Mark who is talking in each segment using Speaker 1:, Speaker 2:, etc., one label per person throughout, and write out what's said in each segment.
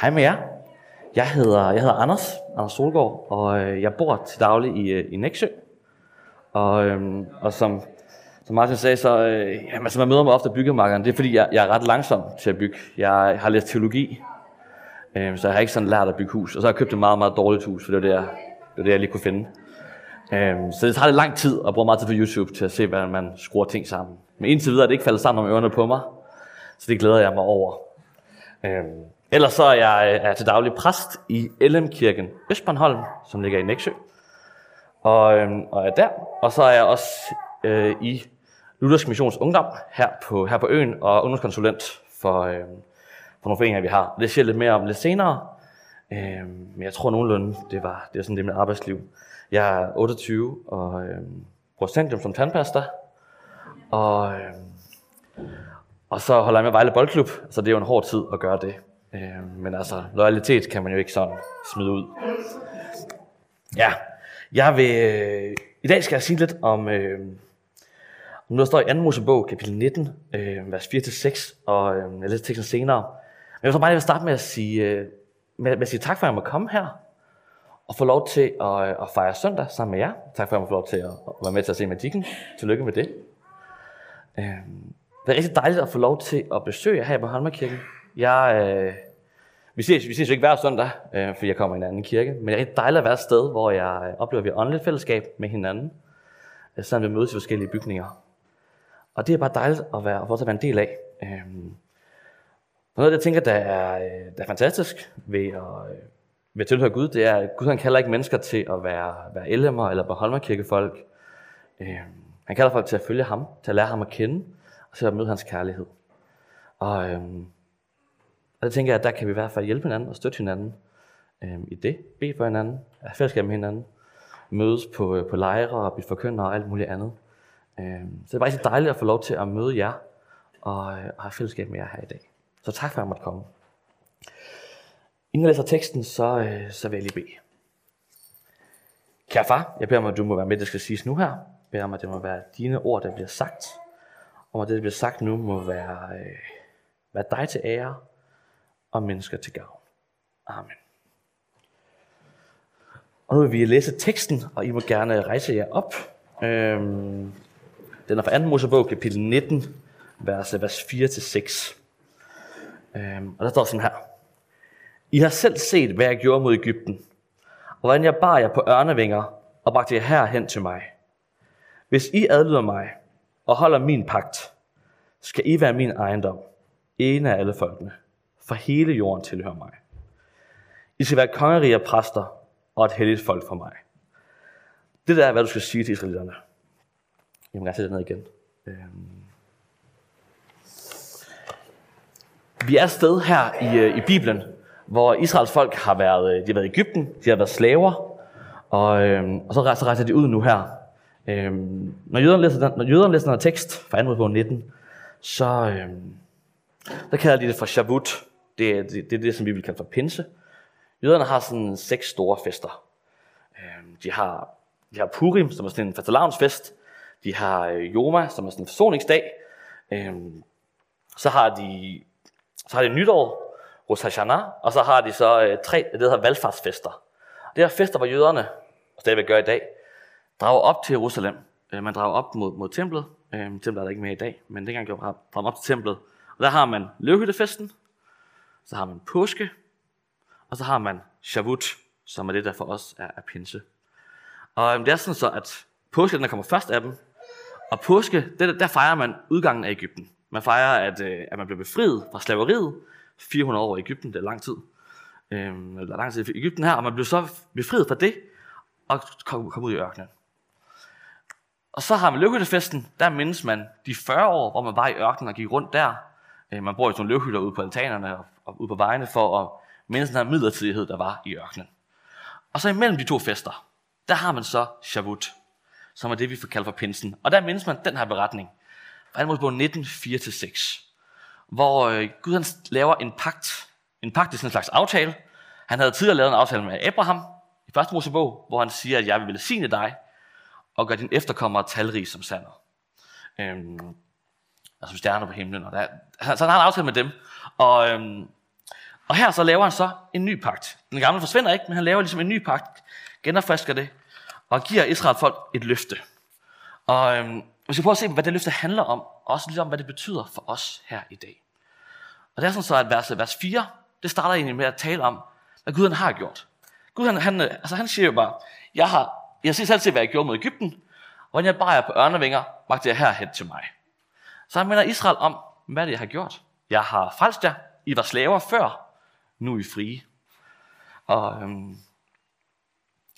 Speaker 1: Hej med jer. Jeg hedder, jeg hedder Anders, Anders Solgaard, og øh, jeg bor til daglig i, øh, i Næksø. Og, øhm, og som, som Martin sagde, så øh, jamen, altså, man møder mig ofte i byggemarkederne. Det er fordi, jeg, jeg er ret langsom til at bygge. Jeg har læst teologi, øh, så jeg har ikke sådan lært at bygge hus. Og så har jeg købt et meget, meget dårligt hus, for det var det, jeg, det, var det, jeg lige kunne finde. Øh, så det tager lidt lang tid, og bruger meget tid på YouTube til at se, hvordan man skruer ting sammen. Men indtil videre er det ikke faldet sammen om ørerne på mig, så det glæder jeg mig over. Øh, ellers så er jeg øh, er til daglig præst i LM-kirken Østbornholm, som ligger i Næksø. Og, øh, og er der. Og så er jeg også øh, i Luthersk Missions Ungdom her på, her på øen, og ungdomskonsulent for, øh, for nogle foreninger, vi har. Det siger jeg lidt mere om lidt senere. Øh, men jeg tror nogenlunde, det var, det er sådan det med arbejdsliv. Jeg er 28 og øh, bruger Centrum som tandpasta. Og, øh, og så holder jeg med Vejle Boldklub, så det er jo en hård tid at gøre det. Øh, men altså, loyalitet kan man jo ikke sådan smide ud. Ja, jeg vil, øh, i dag skal jeg sige lidt om, øh, om noget, der står i 2. Mosebog, kapitel 19, øh, vers 4-6, og øh, jeg læser teksten senere. Men jeg vil så bare lige starte med at sige, øh, med, med at sige tak for, at jeg må komme her, og få lov til at, øh, at fejre søndag sammen med jer. Tak for, at jeg må få lov til at, at være med til at se Magikken. Tillykke med det. Øh, det er rigtig dejligt at få lov til at besøge jer her på Holmerkirken. Jeg, øh, vi ses, vi ses jo ikke hver søndag, øh, fordi jeg kommer i en anden kirke, men det er rigtig dejligt at være et sted, hvor jeg øh, oplever, at vi har åndeligt fællesskab med hinanden, øh, selvom vi mødes i forskellige bygninger. Og det er bare dejligt at være, at være en del af. Øh, noget af det, jeg tænker, der er, øh, der er fantastisk ved at, øh, ved at tilhøre Gud, det er, at Gud han kalder ikke mennesker til at være, være elemmer eller Bornholmerkirkefolk. Øh, han kalder folk til at følge ham, til at lære ham at kende, og til at møde hans kærlighed. Og, øh, og der tænker jeg, at der kan vi i hvert fald hjælpe hinanden og støtte hinanden øh, i det. Be for hinanden, have fællesskab med hinanden, mødes på, øh, på lejre og blive forkyndere og alt muligt andet. Øh, så det er bare rigtig dejligt at få lov til at møde jer og, øh, og have fællesskab med jer her i dag. Så tak for, at jeg måtte komme. Inden jeg læser teksten, så, øh, så vil jeg lige bede. Kære far, jeg beder om, at du må være med, det skal siges nu her. Jeg beder om, at det må være dine ord, der bliver sagt. Og at det, der bliver sagt nu, må være, øh, være dig til ære og mennesker til gavn. Amen. Og nu vil vi læse teksten, og I må gerne rejse jer op. Øhm, den er fra 2. Mosebog, kapitel 19, vers, vers 4-6. Øhm, og der står sådan her. I har selv set, hvad jeg gjorde mod Ægypten, og hvordan jeg bar jer på ørnevinger og bragte jer herhen til mig. Hvis I adlyder mig og holder min pagt, skal I være min ejendom, en af alle folkene, for hele jorden tilhører mig. I skal være kongerige og præster og et helligt folk for mig. Det der er, hvad du skal sige til israelitterne. Jeg må gerne sætte ned igen. Øhm. Vi er et sted her i, øh, i Bibelen, hvor Israels folk har været, øh, de har været i Ægypten, de har været slaver, og, øhm, og så, rejser, rejser de ud nu her. Øhm, når, jøderne læser den, når jøderne læser den her tekst fra 2. 19, så øhm, der kalder de det for Shavut, det er det, det, er det, som vi vil kalde for pinse. Jøderne har sådan seks store fester. Øhm, de har, de har Purim, som er sådan en fastelavnsfest. De har øh, Joma, som er sådan en forsoningsdag. Øhm, så har de så har de nytår, Rosh Hashanah, og så har de så øh, tre, det hedder valgfartsfester. Det er fester, hvor jøderne, og stadigvæk gør i dag, drager op til Jerusalem. Øh, man drager op mod, mod templet. Øhm, templet er der ikke mere i dag, men dengang gjorde man op til templet. Og der har man løvhyttefesten, så har man påske, og så har man Shavut, som er det, der for os er, er pinse. Og øhm, det er sådan så, at påske, den kommer først af dem, og påske, der, der fejrer man udgangen af Ægypten. Man fejrer, at, øh, at man blev befriet fra slaveriet, 400 år i Ægypten, det er lang tid. Øhm, er lang tid i Ægypten her, og man blev så befriet fra det, og kom, kom ud i ørkenen. Og så har man løvhyttefesten, der mindes man de 40 år, hvor man var i ørkenen og gik rundt der. Øh, man bor i sådan løvhytter ude på altanerne og, og ud på vejene for at mindes den her midlertidighed, der var i ørkenen. Og så imellem de to fester, der har man så Shavut, som er det, vi får kaldt for pinsen. Og der mindes man den her beretning fra 2. bog 19, 4-6 hvor øh, Gud han laver en pagt. En pagt er sådan en slags aftale. Han havde tidligere lavet en aftale med Abraham i 1. Mosebog, hvor han siger, at jeg vil velsigne dig og gøre din efterkommere talrige som sandet. Øhm, altså stjerner på himlen. Og der, så han har en aftale med dem. Og, øhm, Og her så laver han så en ny pagt. Den gamle forsvinder ikke, men han laver ligesom en ny pagt, genopfrisker det, og giver Israel folk et løfte. Og øhm, vi skal prøve at se, hvad det løfte handler om, og også lidt om, hvad det betyder for os her i dag. Og det er sådan så, at vers, vers 4, det starter egentlig med at tale om, hvad Gud han har gjort. Gud han, han, altså han siger jo bare, jeg har, jeg har selv set, hvad jeg gjorde mod Ægypten, og hvordan jeg bare er på ørnevinger, magte jeg herhen til mig. Så han minder Israel om, hvad det jeg har gjort. Jeg har frelst jer, I var slaver før, nu er I frie. Og, øhm,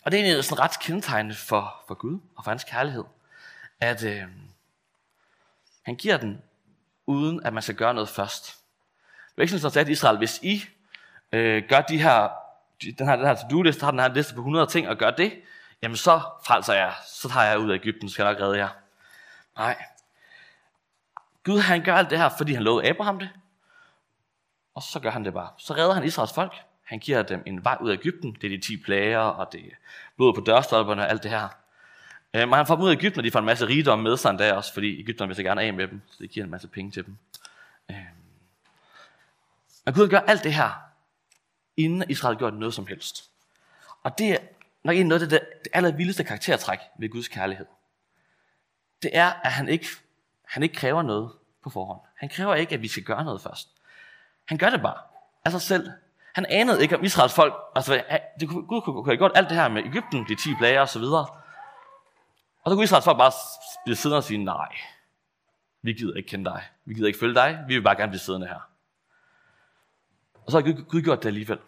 Speaker 1: og det er egentlig sådan ret kendetegnende for, for Gud og for hans kærlighed, at øhm, han giver den, uden at man skal gøre noget først. Det er ikke sådan, at Israel, hvis I øh, gør de her, den her, den her to-do-liste, har den her liste på 100 ting, og gør det, jamen så frelser jeg, så tager jeg ud af Ægypten, skal jeg nok redde jer. Nej. Gud han gør alt det her, fordi han lovede Abraham det, og så gør han det bare. Så redder han Israels folk. Han giver dem en vej ud af Ægypten. Det er de 10 plager, og det er blod på dørstolperne og alt det her. Øhm, Men han får dem ud af Ægypten, og de får en masse rigdom med sig endda også, fordi Ægypterne vil så gerne af med dem, så det giver en masse penge til dem. Øhm. Men Gud gør alt det her, inden Israel gør noget som helst. Og det er nok en noget af det, det allervildeste karaktertræk ved Guds kærlighed. Det er, at han ikke, han ikke kræver noget på forhånd. Han kræver ikke, at vi skal gøre noget først. Han gør det bare af sig selv. Han anede ikke om Israels folk, altså det, Gud kunne, kunne have gjort alt det her med Ægypten, de 10 plager og så videre. Og så kunne Israels folk bare blive siddende og sige, nej, vi gider ikke kende dig. Vi gider ikke følge dig. Vi vil bare gerne blive siddende her. Og så har Gud, Gud gjort det alligevel.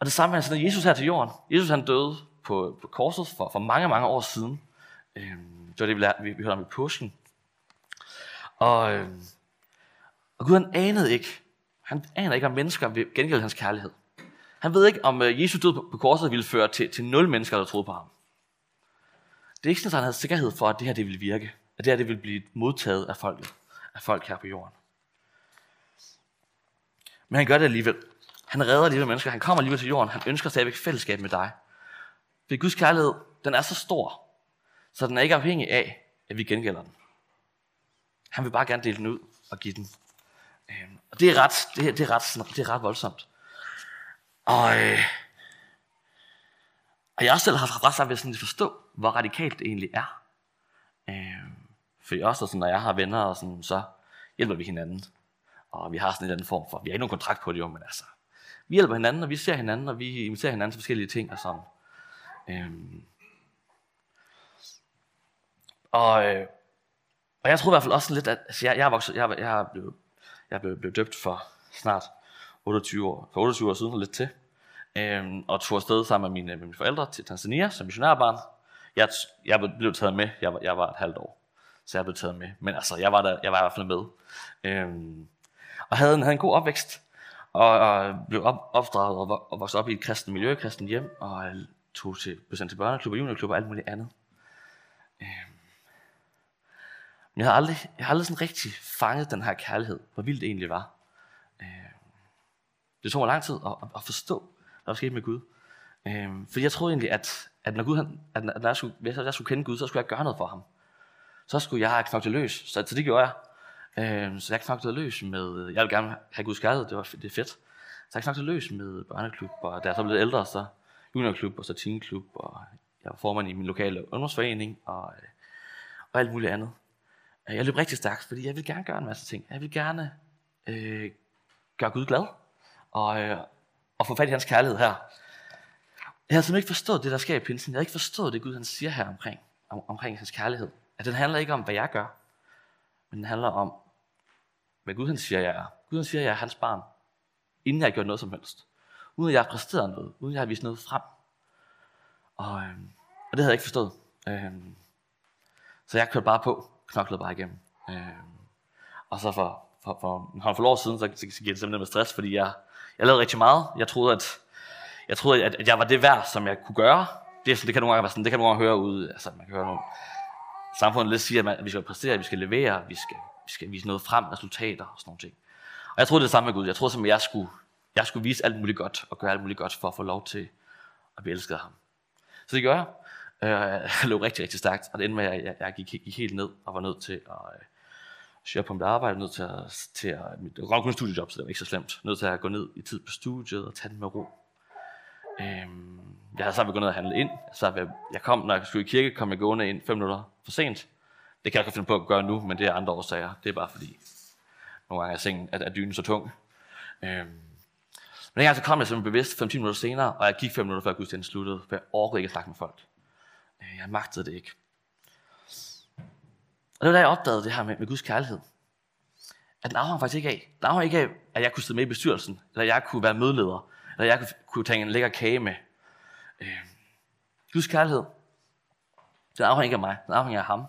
Speaker 1: Og det samme er sådan, Jesus her til jorden. Jesus han døde på, på korset for, for mange, mange år siden. Øhm, det var det, vi, lærte, vi, vi hørte om i påsken. Og, øhm, og Gud han anede ikke, han aner ikke, om mennesker vil gengælde hans kærlighed. Han ved ikke, om øh, uh, Jesus død på, på korset ville føre til, til nul mennesker, der troede på ham. Det er ikke sådan, at han havde sikkerhed for, at det her det ville virke. At det her det ville blive modtaget af folket. Af folk her på jorden. Men han gør det alligevel. Han redder alligevel mennesker. Han kommer alligevel til jorden. Han ønsker stadigvæk fællesskab med dig. For Guds kærlighed, den er så stor, så den er ikke afhængig af, at vi gengælder den. Han vil bare gerne dele den ud og give den. Øhm, og det er ret, det er, det er ret, det er ret voldsomt. Og, øh, og jeg har selv haft ret svært ved at forstå, hvor radikalt det egentlig er. Øh, for jeg også, sådan, når jeg har venner, og sådan, så hjælper vi hinanden. Og vi har sådan en eller anden form for, vi har ikke nogen kontrakt på det jo, men altså, vi hjælper hinanden, og vi ser hinanden, og vi inviterer hinanden til forskellige ting og sådan. Øhm. Og, øh, og jeg tror i hvert fald også lidt, at altså jeg, jeg, er vokset, jeg, jeg, er blevet, jeg er blevet, blevet døbt for snart 28 år, for 28 år siden og lidt til. Øhm, og tog afsted sammen med mine, med mine forældre til Tanzania som missionærbarn. Jeg, jeg blev taget med, jeg jeg var et halvt år, så jeg blev taget med. Men altså, jeg var, der, jeg var i hvert fald med. Øhm, og havde en, havde en god opvækst, og, og blev op, opdraget og, og voksede op i et kristen miljø, et kristen hjem, og øh, tog til, blev sendt til børneklubber, juniorklubber og alt muligt andet. Øhm. Men jeg har aldrig, jeg har aldrig sådan rigtig fanget den her kærlighed, hvor vildt det egentlig var. Øh, det tog mig lang tid at, at forstå, hvad der skete med Gud. Øhm. For jeg troede egentlig, at, at når, Gud, han, at når jeg, skulle, hvis jeg skulle kende Gud, så skulle jeg gøre noget for ham. Så skulle jeg knokle løs. Så, så det gjorde jeg. Øh, så jeg knoklede løs med, jeg vil gerne have Guds kærlighed, det, var, det er fedt. Så jeg knoklede løs med børneklub, og da jeg så blev ældre, så juniorklub og så teenklub, og jeg var formand i min lokale ungdomsforening, og, øh, og alt muligt andet. Øh, jeg løb rigtig stærkt, fordi jeg vil gerne gøre en masse ting. Jeg vil gerne øh, gøre Gud glad, og, øh, og få fat i hans kærlighed her. Jeg havde simpelthen ikke forstået det, der sker i pinsen. Jeg havde ikke forstået det, Gud han siger her omkring, om, omkring hans kærlighed. At den handler ikke om, hvad jeg gør, men den handler om, hvad Gud han siger, jeg er. Gud han siger, jeg er hans barn, inden jeg har gjort noget som helst. Uden at jeg har præsteret noget, uden at jeg har vist noget frem. Og, øh, og det havde jeg ikke forstået. Øh, så jeg kørte bare på, knoklede bare igennem. Øh, og så for, for, for en håndfuld år siden, så, så, så gik det simpelthen med stress, fordi jeg, jeg lavede rigtig meget. Jeg troede, at, jeg troede, at, at jeg var det værd, som jeg kunne gøre. Det, er det kan nogle gange være sådan, det kan nogle gange høre ud, altså man kan høre nogle, samfundet lidt siger, at vi skal præstere, vi skal levere, vi skal, vi skal vise noget frem, resultater og sådan noget. ting. Og jeg troede det samme med Gud. Jeg troede simpelthen, at jeg skulle, jeg skulle vise alt muligt godt, og gøre alt muligt godt for at få lov til at blive elsket af ham. Så det gør jeg. Øh, jeg løb rigtig, rigtig stærkt, og det endte med, at jeg, jeg gik, gik helt ned og var nødt til at, øh, Så på mit arbejde nødt til at, til at det var kun studiejob, så det var ikke så slemt. Nødt til at gå ned i tid på studiet og tage den med ro. Øhm, jeg havde så gå ned og handle ind. Så jeg jeg kom, når jeg skulle i kirke, kom jeg gående ind fem minutter for sent. Det kan jeg godt finde på at gøre nu, men det er andre årsager. Det er bare fordi, nogle gange er sengen, at, at dynen så tung. Øhm, men dengang så kom jeg simpelthen bevidst 5 minutter senere, og jeg gik 5 minutter før gudstjenesten sluttede, for jeg orkede ikke at snakke med folk. Øh, jeg magtede det ikke. Og det var da jeg opdagede det her med, med Guds kærlighed. At den afhang faktisk ikke af. Den afhang ikke af, at jeg kunne sidde med i bestyrelsen, eller jeg kunne være medleder, eller jeg kunne, kunne tage en lækker kage med. Øh, Guds kærlighed, den afhænger ikke af mig, den afhænger af ham.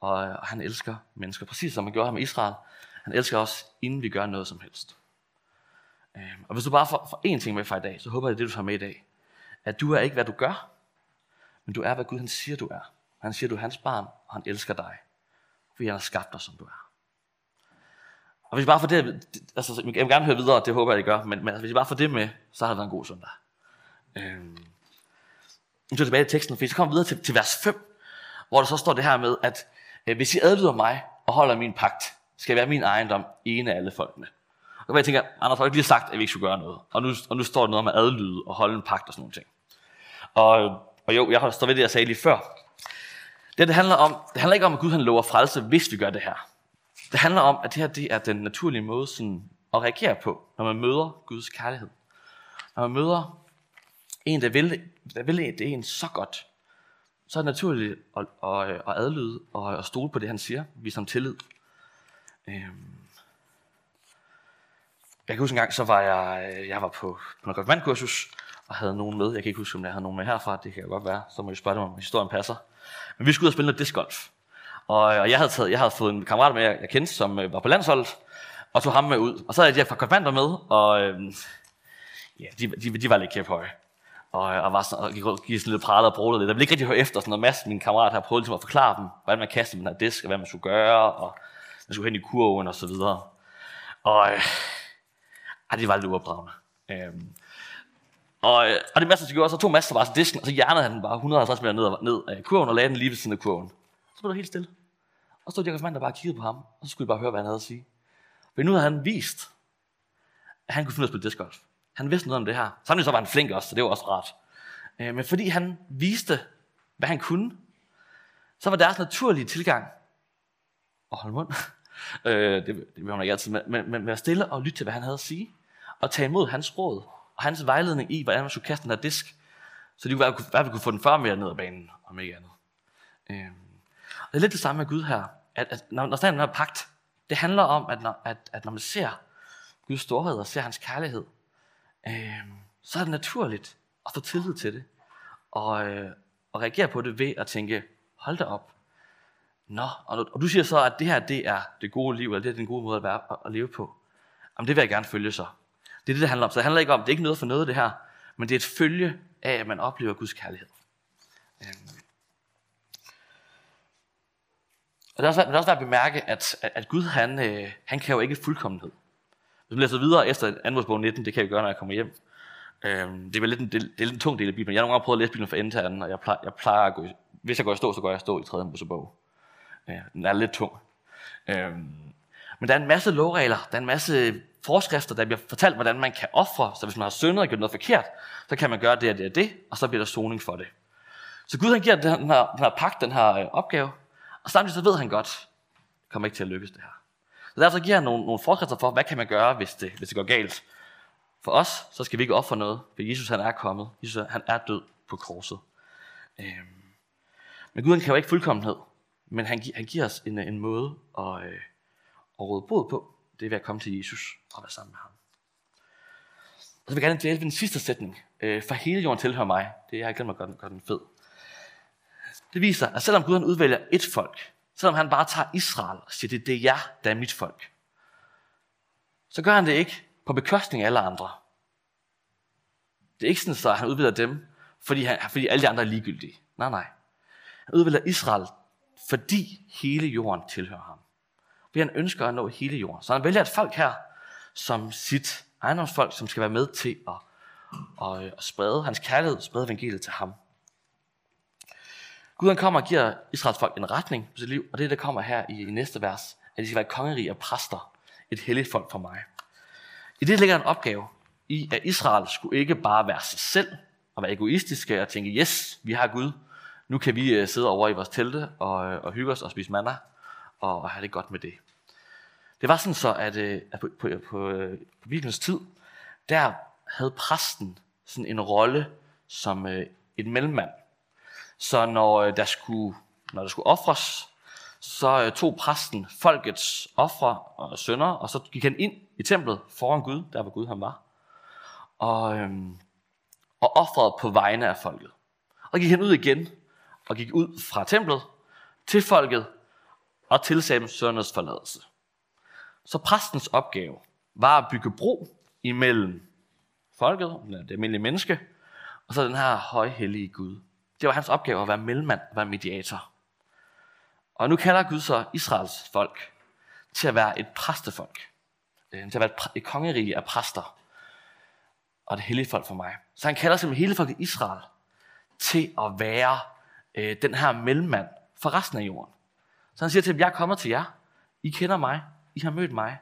Speaker 1: Og, og han elsker mennesker, præcis som han gjorde ham i Israel. Han elsker os, inden vi gør noget som helst. Øh, og hvis du bare får, får én ting med fra i dag, så håber jeg, det er det, du tager med i dag. At du er ikke, hvad du gør, men du er, hvad Gud han siger, du er. Han siger, du er hans barn, og han elsker dig. Fordi han har skabt dig, som du er. Og hvis I bare får det, altså, jeg vil gerne høre videre, det håber jeg, I gør, men, men altså, hvis I bare får det med, så har det været en god søndag. Øhm. Nu tager tilbage til teksten, for så kommer vi videre til, til vers 5, hvor der så står det her med, at øh, hvis I adlyder mig og holder min pagt, skal jeg være min ejendom, ene af alle folkene. Og jeg tænker, Anders har ikke lige sagt, at vi ikke skulle gøre noget. Og nu, og nu står der noget om at adlyde og holde en pagt og sådan nogle ting. Og, og jo, jeg står ved det, jeg sagde lige før. Det, det handler om, det handler ikke om, at Gud han lover frelse, hvis vi gør det her. Det handler om, at det her det er den naturlige måde sådan, at reagere på, når man møder Guds kærlighed. Når man møder en, der vil, der vil det en så godt, så er det naturligt at, at, at adlyde og at stole på det, han siger. Vi som tillid. Øhm. Jeg kan huske en gang, så var jeg, jeg var på, på noget vandkursus, og havde nogen med. Jeg kan ikke huske, om jeg havde nogen med herfra. Det kan jo godt være. Så må I spørge dem, om historien passer. Men vi skulle ud og spille noget discgolf. Og, og jeg, havde taget, jeg havde fået en kammerat med, jeg kendte, som øh, var på landsholdet, og tog ham med ud. Og så havde jeg de her konfirmander med, og øh, ja, de, de, de var lidt kæphøje. Og, og, var sådan, og gik, gik sådan lidt pralet og brugte lidt. Jeg ville ikke rigtig høre efter, sådan noget masse min kammerat har prøvet ligesom at forklare dem, hvordan man kaster den her disk, og hvad man skulle gøre, og man skulle hen i kurven og så videre. Og øh, det var lidt uopdragende. Øh, og, øh, og det Mads, de gjorde, så tog Master bare til disken, og så hjernede han den bare 150 meter ned, ned af kurven, og lagde den lige ved siden af kurven. Så blev det helt stille. Og så stod Jakob der bare kiggede på ham, og så skulle de bare høre, hvad han havde at sige. Men nu havde han vist, at han kunne finde ud af at spille discgolf. Han vidste noget om det her. Samtidig så var han flink også, så det var også rart. Øh, men fordi han viste, hvad han kunne, så var deres naturlige tilgang at holde mund. Øh, det, det vil man ikke altid, men, men, men være stille og lytte til, hvad han havde at sige. Og tage imod hans råd og hans vejledning i, hvordan man skulle kaste den her disk. Så de kunne, fald kunne få den før mere ned ad banen, om ikke andet. Øh, det er lidt det samme med Gud her. At, at når, når der er pagt, det handler om, at når, at, at når man ser Guds storhed og ser hans kærlighed, øhm, så er det naturligt at få tillid til det. Og, øh, og reagere på det ved at tænke, hold da op. Nå, og, og du siger så, at det her det er det gode liv, eller det er den gode måde at, være, at, at leve på. Jamen det vil jeg gerne følge så. Det er det, det handler om. Så det handler ikke om, det er ikke noget for noget det her, men det er et følge af, at man oplever Guds kærlighed. Øhm. Og det er også, det er også værd at bemærke, at, at Gud, han, øh, han kan jo ikke fuldkommenhed. Hvis man læser videre efter 2. bog 19, det kan jeg gøre, når jeg kommer hjem. Øhm, det, er lidt en, det, det er lidt en tung del af Bibelen. Jeg har nogle gange prøvet at læse Bibelen fra ende til anden, og jeg plejer, jeg plejer at gå, hvis jeg går i stå, så går jeg i stå i 3. Mosebog. Øh, den er lidt tung. Øhm, men der er en masse lovregler, der er en masse forskrifter, der bliver fortalt, hvordan man kan ofre. Så hvis man har syndet og gjort noget forkert, så kan man gøre det og det og det, og så bliver der soning for det. Så Gud han giver den her, den her pagt, den her øh, opgave, og samtidig så ved han godt, det kommer ikke til at lykkes det her. Så derfor giver han nogle, nogle forskrifter for, hvad kan man gøre, hvis det, hvis det går galt. For os, så skal vi ikke ofre noget, for Jesus han er kommet. Jesus han er død på korset. Øhm. Men Gud han kan jo ikke fuldkommenhed, men han, han giver os en, øh, en måde at, øh, og råde bod på. Det er ved at komme til Jesus og være sammen med ham. Og så vil jeg gerne dvæle ved den sidste sætning. Øh, for hele jorden tilhører mig. Det jeg har glemt at gøre den, gøre den fed. Det viser, at selvom Gud han udvælger et folk, selvom han bare tager Israel og siger, det, det er jer, der er mit folk, så gør han det ikke på bekostning af alle andre. Det er ikke sådan, at han udvælger dem, fordi, han, fordi alle de andre er ligegyldige. Nej, nej. Han udvælger Israel, fordi hele jorden tilhører ham. Fordi han ønsker at nå hele jorden. Så han vælger et folk her, som sit ejendomsfolk, som skal være med til at, at, at sprede hans kærlighed, sprede evangeliet til ham. Gud han kommer og giver Israels folk en retning på sit liv, og det er det, der kommer her i, i næste vers. at de skal være kongerige og præster, et helligt folk for mig. I det ligger en opgave i, at Israel skulle ikke bare være sig selv og være egoistiske og tænke, yes, vi har Gud, nu kan vi øh, sidde over i vores telte og, øh, og hygge os og spise manna og, og have det godt med det. Det var sådan så, at, øh, at på, på, på, på Bibelens tid, der havde præsten sådan en rolle som øh, en mellemmand. Så når øh, der skulle, når der skulle ofres, så tog præsten folkets ofre og sønder, og så gik han ind i templet foran Gud, der hvor Gud han var, og, øh, og offrede på vegne af folket. Og gik han ud igen, og gik ud fra templet til folket, og tilsagde dem søndernes forladelse. Så præstens opgave var at bygge bro imellem folket, eller det almindelige menneske, og så den her højhellige Gud. Det var hans opgave at være mellemmand, at være mediator. Og nu kalder Gud så Israels folk til at være et præstefolk. Øh, til at være et, et kongerige af præster. Og det hellige folk for mig. Så han kalder simpelthen hele folket Israel til at være øh, den her mellemmand for resten af jorden. Så han siger til dem, jeg kommer til jer. I kender mig. I har mødt mig.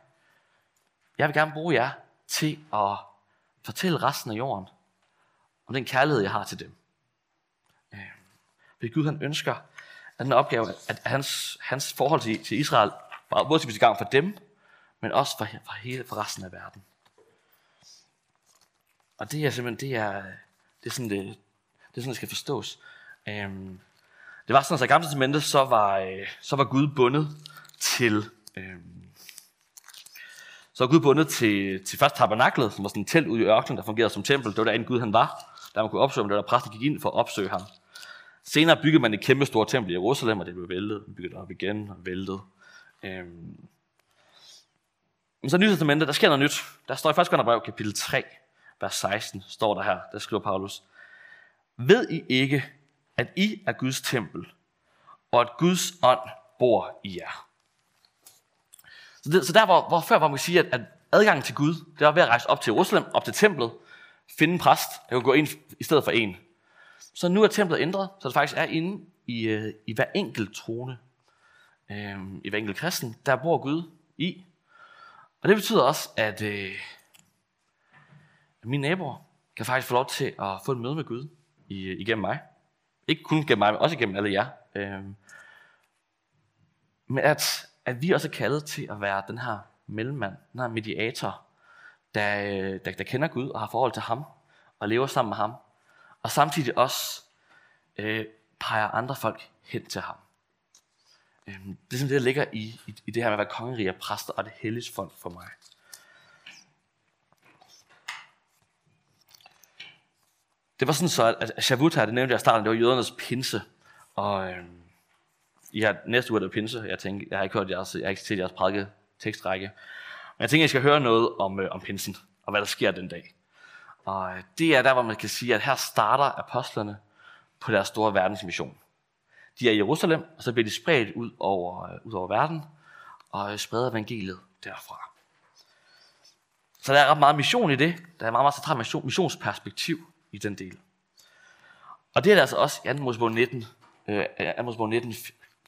Speaker 1: Jeg vil gerne bruge jer til at fortælle resten af jorden om den kærlighed, jeg har til dem. Øh, fordi Gud han ønsker, at den opgave, at hans, hans forhold til, til Israel var både til gang for dem, men også for, for hele for resten af verden. Og det er simpelthen, det er, det er sådan, det, det er sådan, det skal forstås. Øhm, det var sådan, at i gamle testamente, så var, øh, så var Gud bundet til, Øh, så var Gud bundet til, til først tabernaklet, som var sådan et telt ude i ørkenen, der fungerede som tempel. Det var derinde Gud han var, der man kunne opsøge ham. Det var der præsten gik ind for at opsøge ham. Senere byggede man et kæmpe stort tempel i Jerusalem, og det blev væltet. Man byggede det op igen og væltet. Øhm. Men så i Nye Testamentet, der sker noget nyt. Der står i 1. Korintherbrev, kapitel 3, vers 16, står der her, der skriver Paulus. Ved I ikke, at I er Guds tempel, og at Guds ånd bor i jer? Så, det, så der, hvor, hvor før var man sige, at, at adgangen til Gud, det var ved at rejse op til Jerusalem, op til templet, finde en præst, der kunne gå ind i stedet for en. Så nu er templet ændret, så det faktisk er inde i, øh, i hver enkelt trone, øh, i hver enkelt kristen, der bor Gud i. Og det betyder også, at, øh, at mine naboer kan faktisk få lov til at få et møde med Gud i, øh, igennem mig. Ikke kun gennem mig, men også gennem alle jer. Øh, men at, at vi også er kaldet til at være den her mellemmand, den her mediator, der, øh, der, der kender Gud og har forhold til ham, og lever sammen med ham, og samtidig også øh, peger andre folk hen til ham. Øh, det er sådan det, der ligger i, i, i det her med at være kongerige præster og det hellige folk for mig. Det var sådan så, at Shavut her, det nævnte jeg i starten, det var jødernes pinse. Og øh, I næste uge, der pinse. Jeg tænker, jeg har ikke hørt jeres, jeg har ikke set jeres prædike tekstrække. Men jeg tænker, jeg skal høre noget om, øh, om pinsen, og hvad der sker den dag. Og øh, det er der, hvor man kan sige, at her starter apostlerne på deres store verdensmission. De er i Jerusalem, og så bliver de spredt ud over, øh, ud over verden, og øh, spreder evangeliet derfra. Så der er ret meget mission i det. Der er meget, meget centralt mission, missionsperspektiv i den del. Og det er der altså også i 2. Mosebog 19, øh, øh 2. Mosebog 19,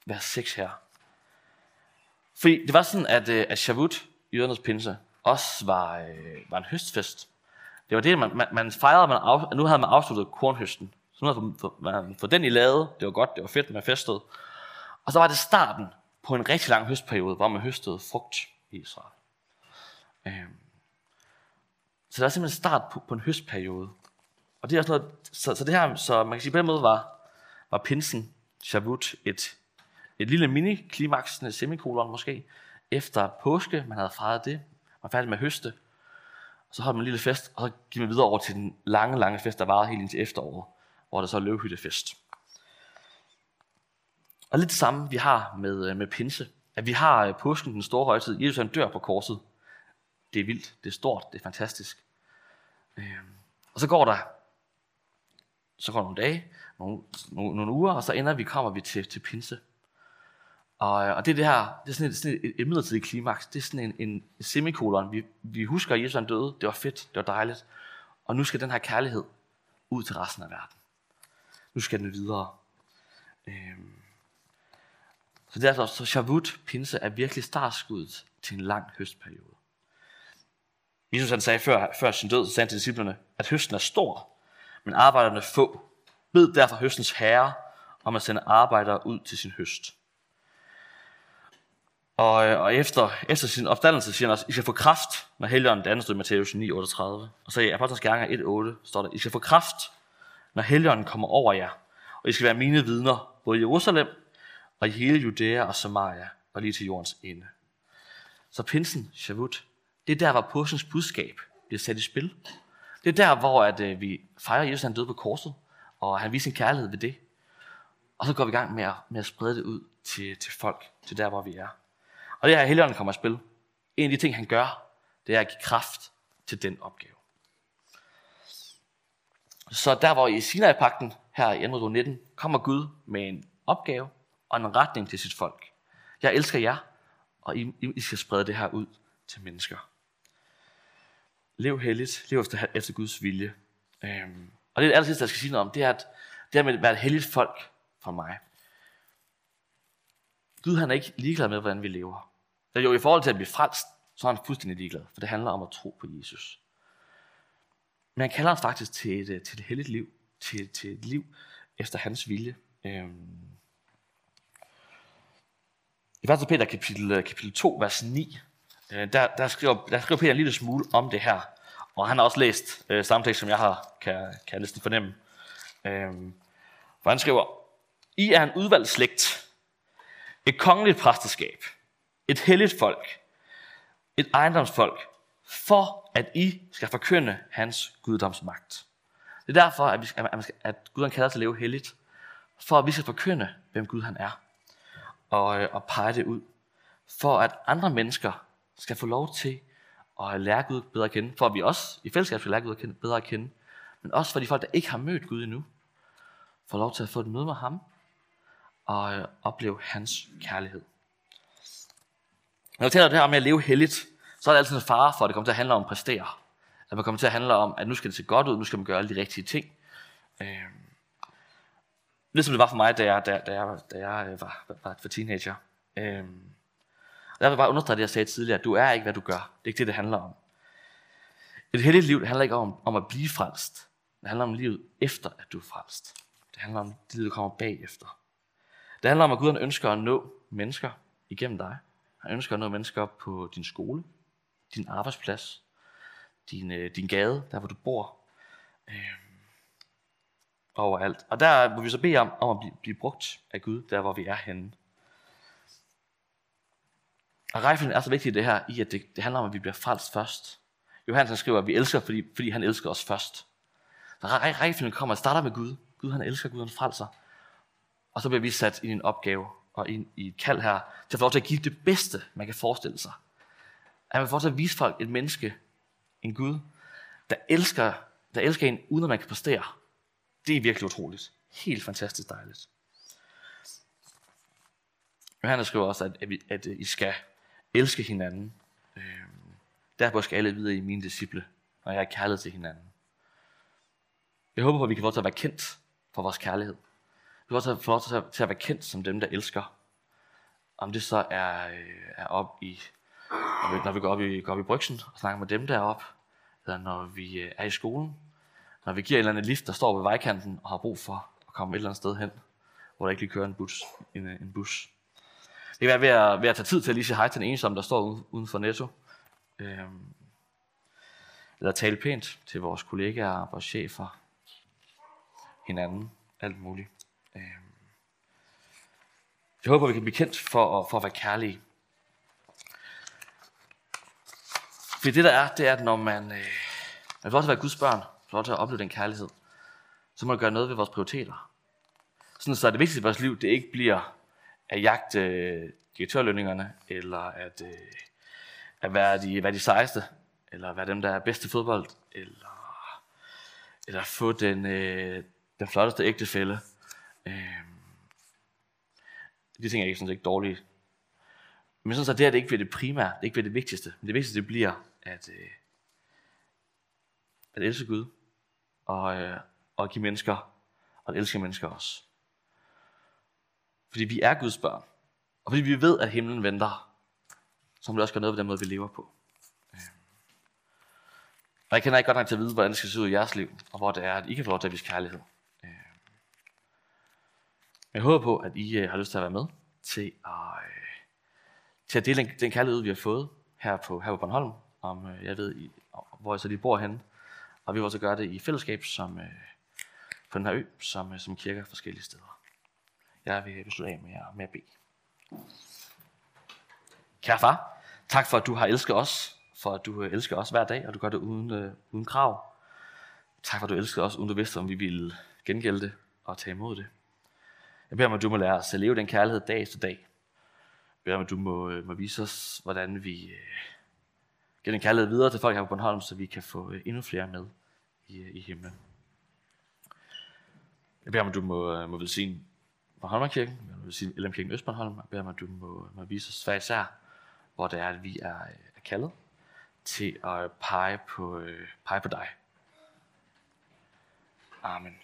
Speaker 1: vers 6 her. Fordi det var sådan, at, øh, at Shavut, jødernes pinse, også var, øh, var en høstfest. Det var det, man, man, man fejrede, man af, nu havde man afsluttet kornhøsten. Så nu havde man fået den i lade, det var godt, det var fedt, man festede. Og så var det starten på en rigtig lang høstperiode, hvor man høstede frugt i Israel. Øh. Så der er simpelthen start på, på en høstperiode. Og det er også noget, så, så det her, så man kan sige på den måde var, var pinsen, Shavut et, et lille mini-klimaks, en semikolon måske, efter påske, man havde fejret det, man var færdig med at høste, og så holdt man en lille fest, og så gik man videre over til den lange, lange fest, der varede helt indtil efteråret, hvor der så er løvhyttefest. Og lidt det samme, vi har med, øh, med pinse. At vi har øh, påsken, den store højtid. Jesus han dør på korset. Det er vildt, det er stort, det er fantastisk. Øhm, og så går der så går nogle dage, nogle, nogle, nogle uger, og så ender vi, kommer vi til, til pinse. Og, og det er det her, det er sådan et, sådan et, et midlertidigt klimaks. Det er sådan en, en semikolon. Vi, vi husker, at Jesus er døde. Det var fedt, det var dejligt. Og nu skal den her kærlighed ud til resten af verden. Nu skal den videre. Øhm. Så det er altså, så Shavut, pinse, er virkelig startskuddet til en lang høstperiode. Jesus han sagde før, før sin død, så sagde han til disciplerne, at høsten er stor, men arbejderne få. Bed derfor høstens herre om at sende arbejdere ud til sin høst. Og, øh, og efter, efter sin opstandelse siger han også, I skal få kraft, når Helligånden, danner, står i Matthæus 9, 38. Og så i Apostlenes Gerninger 1, 8 står der, I skal få kraft, når Helligånden kommer over jer. Og I skal være mine vidner, både i Jerusalem og i hele Judæa og Samaria, og lige til jordens ende. Så pinsen, Shavut, det er der, hvor påskens budskab bliver sat i spil. Det er der, hvor at, øh, vi fejrer Jesus, han døde på korset, og han viser sin kærlighed ved det. Og så går vi i gang med at, med at sprede det ud til, til folk, til der, hvor vi er. Og det her Helligånden kommer at spille. En af de ting, han gør, det er at give kraft til den opgave. Så der, hvor i Sinai-pakten, her i 2. 19, kommer Gud med en opgave og en retning til sit folk. Jeg elsker jer, og I, I skal sprede det her ud til mennesker. Lev helligt, lev efter, efter Guds vilje. Øhm, og det er det aller sidste, jeg skal sige noget om, det er, at det er med at være et helligt folk for mig. Gud han er ikke ligeglad med, hvordan vi lever. er jo i forhold til at blive frelst, så er han fuldstændig ligeglad, for det handler om at tro på Jesus. Men han kalder os faktisk til et, øh, til et helligt liv, til, til et liv efter hans vilje. Øhm. I 1. Peter kapitel, øh, kapitel 2, vers 9, øh, der, der, skriver, der skriver Peter en lille smule om det her. Og han har også læst øh, samme tekst, som jeg har, kan, kan jeg næsten fornemme. Øh, For han skriver, I er en udvalgt slægt, et kongeligt præsteskab, et helligt folk, et ejendomsfolk, for at I skal forkynde hans guddomsmagt. Det er derfor, at, vi skal, at, skal, at Gud han kalder til at leve helligt, for at vi skal forkynde, hvem Gud han er, og, øh, og pege det ud, for at andre mennesker skal få lov til at lære Gud bedre at kende, for at vi også i fællesskab skal lære Gud bedre at kende, men også for de folk, der ikke har mødt Gud endnu, får lov til at få et møde med ham, og øh, opleve hans kærlighed. Når vi taler det her med at leve helligt, så er det altid en fare for, at det kommer til at handle om at præstere. At man kommer til at handle om, at nu skal det se godt ud, nu skal man gøre alle de rigtige ting. Øh, ligesom det var for mig, da jeg, da, da jeg, da jeg øh, var, var, var teenager. Øh, jeg vil bare understrege det, jeg sagde tidligere, du er ikke, hvad du gør. Det er ikke det, det handler om. Et helligt liv det handler ikke om, om at blive frelst. Det handler om livet efter, at du er frelst. Det handler om det, du kommer bagefter. Det handler om, at Gud ønsker at nå mennesker igennem dig. Han ønsker at nå mennesker på din skole, din arbejdsplads, din, øh, din gade, der hvor du bor, øh, overalt. Og der må vi så bede om, om at blive, blive brugt af Gud, der hvor vi er henne. Og rækkefølgen er så vigtig i det her, i at det, det handler om, at vi bliver frelst først. Johannes skriver, at vi elsker, fordi, fordi han elsker os først. Så rejfen kommer og starter med Gud. Gud han elsker, Gud han frelser. Og så bliver vi sat i en opgave og ind i et kald her, til at få lov til at give det bedste, man kan forestille sig. At man får til at vise folk et menneske, en Gud, der elsker, der elsker en, uden at man kan præstere. Det er virkelig utroligt. Helt fantastisk dejligt. Johannes skriver også, at, at, vi, at øh, I skal elske hinanden. Øhm, derfor skal alle videre i mine disciple, når jeg er kærlighed til hinanden. Jeg håber på, at vi kan få til at være kendt for vores kærlighed. Vi kan også få lov til at være kendt som dem, der elsker. Om det så er, øh, er op i, når vi, når vi går op i, går op i brygsen og snakker med dem deroppe, eller når vi øh, er i skolen, når vi giver et eller andet lift, der står ved vejkanten og har brug for at komme et eller andet sted hen, hvor der ikke lige kører en bus. En, øh, en bus. Det kan være ved at, ved at tage tid til at lige sige hej til den ensomme, der står uden, for Netto. Øhm, eller tale pænt til vores kollegaer, vores chefer, hinanden, alt muligt. Øhm. Jeg håber, vi kan blive kendt for, for at være kærlige. For det der er, det er, at når man, øh, man får lov til at være Guds børn, får lov til at opleve den kærlighed, så må man gøre noget ved vores prioriteter. Sådan så det vigtigste i vores liv, det ikke bliver at jagte øh, direktørlønningerne, eller at, øh, at være, de, være de sejeste, eller være dem, der er bedst fodbold, eller, eller få den, øh, den flotteste ægtefælle, Øh, de ting er ikke sådan ikke dårlige. Men sådan så det er det ikke bliver det primære, det ikke bliver det vigtigste. Men det vigtigste det bliver at, øh, at elske Gud og, øh, og give mennesker og at elske mennesker også. Fordi vi er Guds børn. Og fordi vi ved, at himlen venter, så må det også gøre noget ved den måde, vi lever på. Øhm. Og jeg kender ikke godt nok til at vide, hvordan det skal se ud i jeres liv, og hvor det er, at I kan få lov til at vise kærlighed. Øhm. Jeg håber på, at I øh, har lyst til at være med til at, øh, til at dele den kærlighed, vi har fået her på, her på Bornholm, om øh, jeg ved, hvor jeg så lige bor henne. Og vi vil også gøre det i fællesskab som, på den her ø, som, som kirker forskellige steder. Jeg øh, vil slutte af med at, med at bede. Kære far, tak for, at du har elsket os, for at du øh, elsker os hver dag, og du gør det uden, øh, uden krav. Tak for, at du elsker os, uden du vidste, om vi ville gengælde det og tage imod det. Jeg beder om, at du må lære os at leve den kærlighed dag efter dag. Jeg beder om, at du må, øh, må vise os, hvordan vi øh, giver den kærlighed videre til folk her på Bornholm, så vi kan få øh, endnu flere med i, øh, i himlen. Jeg beder om, at du må, må velsigne Bornholmerkirken, jeg vil sige LM Kirken Østbornholm. og beder mig, at du må, må vise os hver især, hvor det er, at vi er, er kaldet til at pege på, øh, pege på dig. Amen.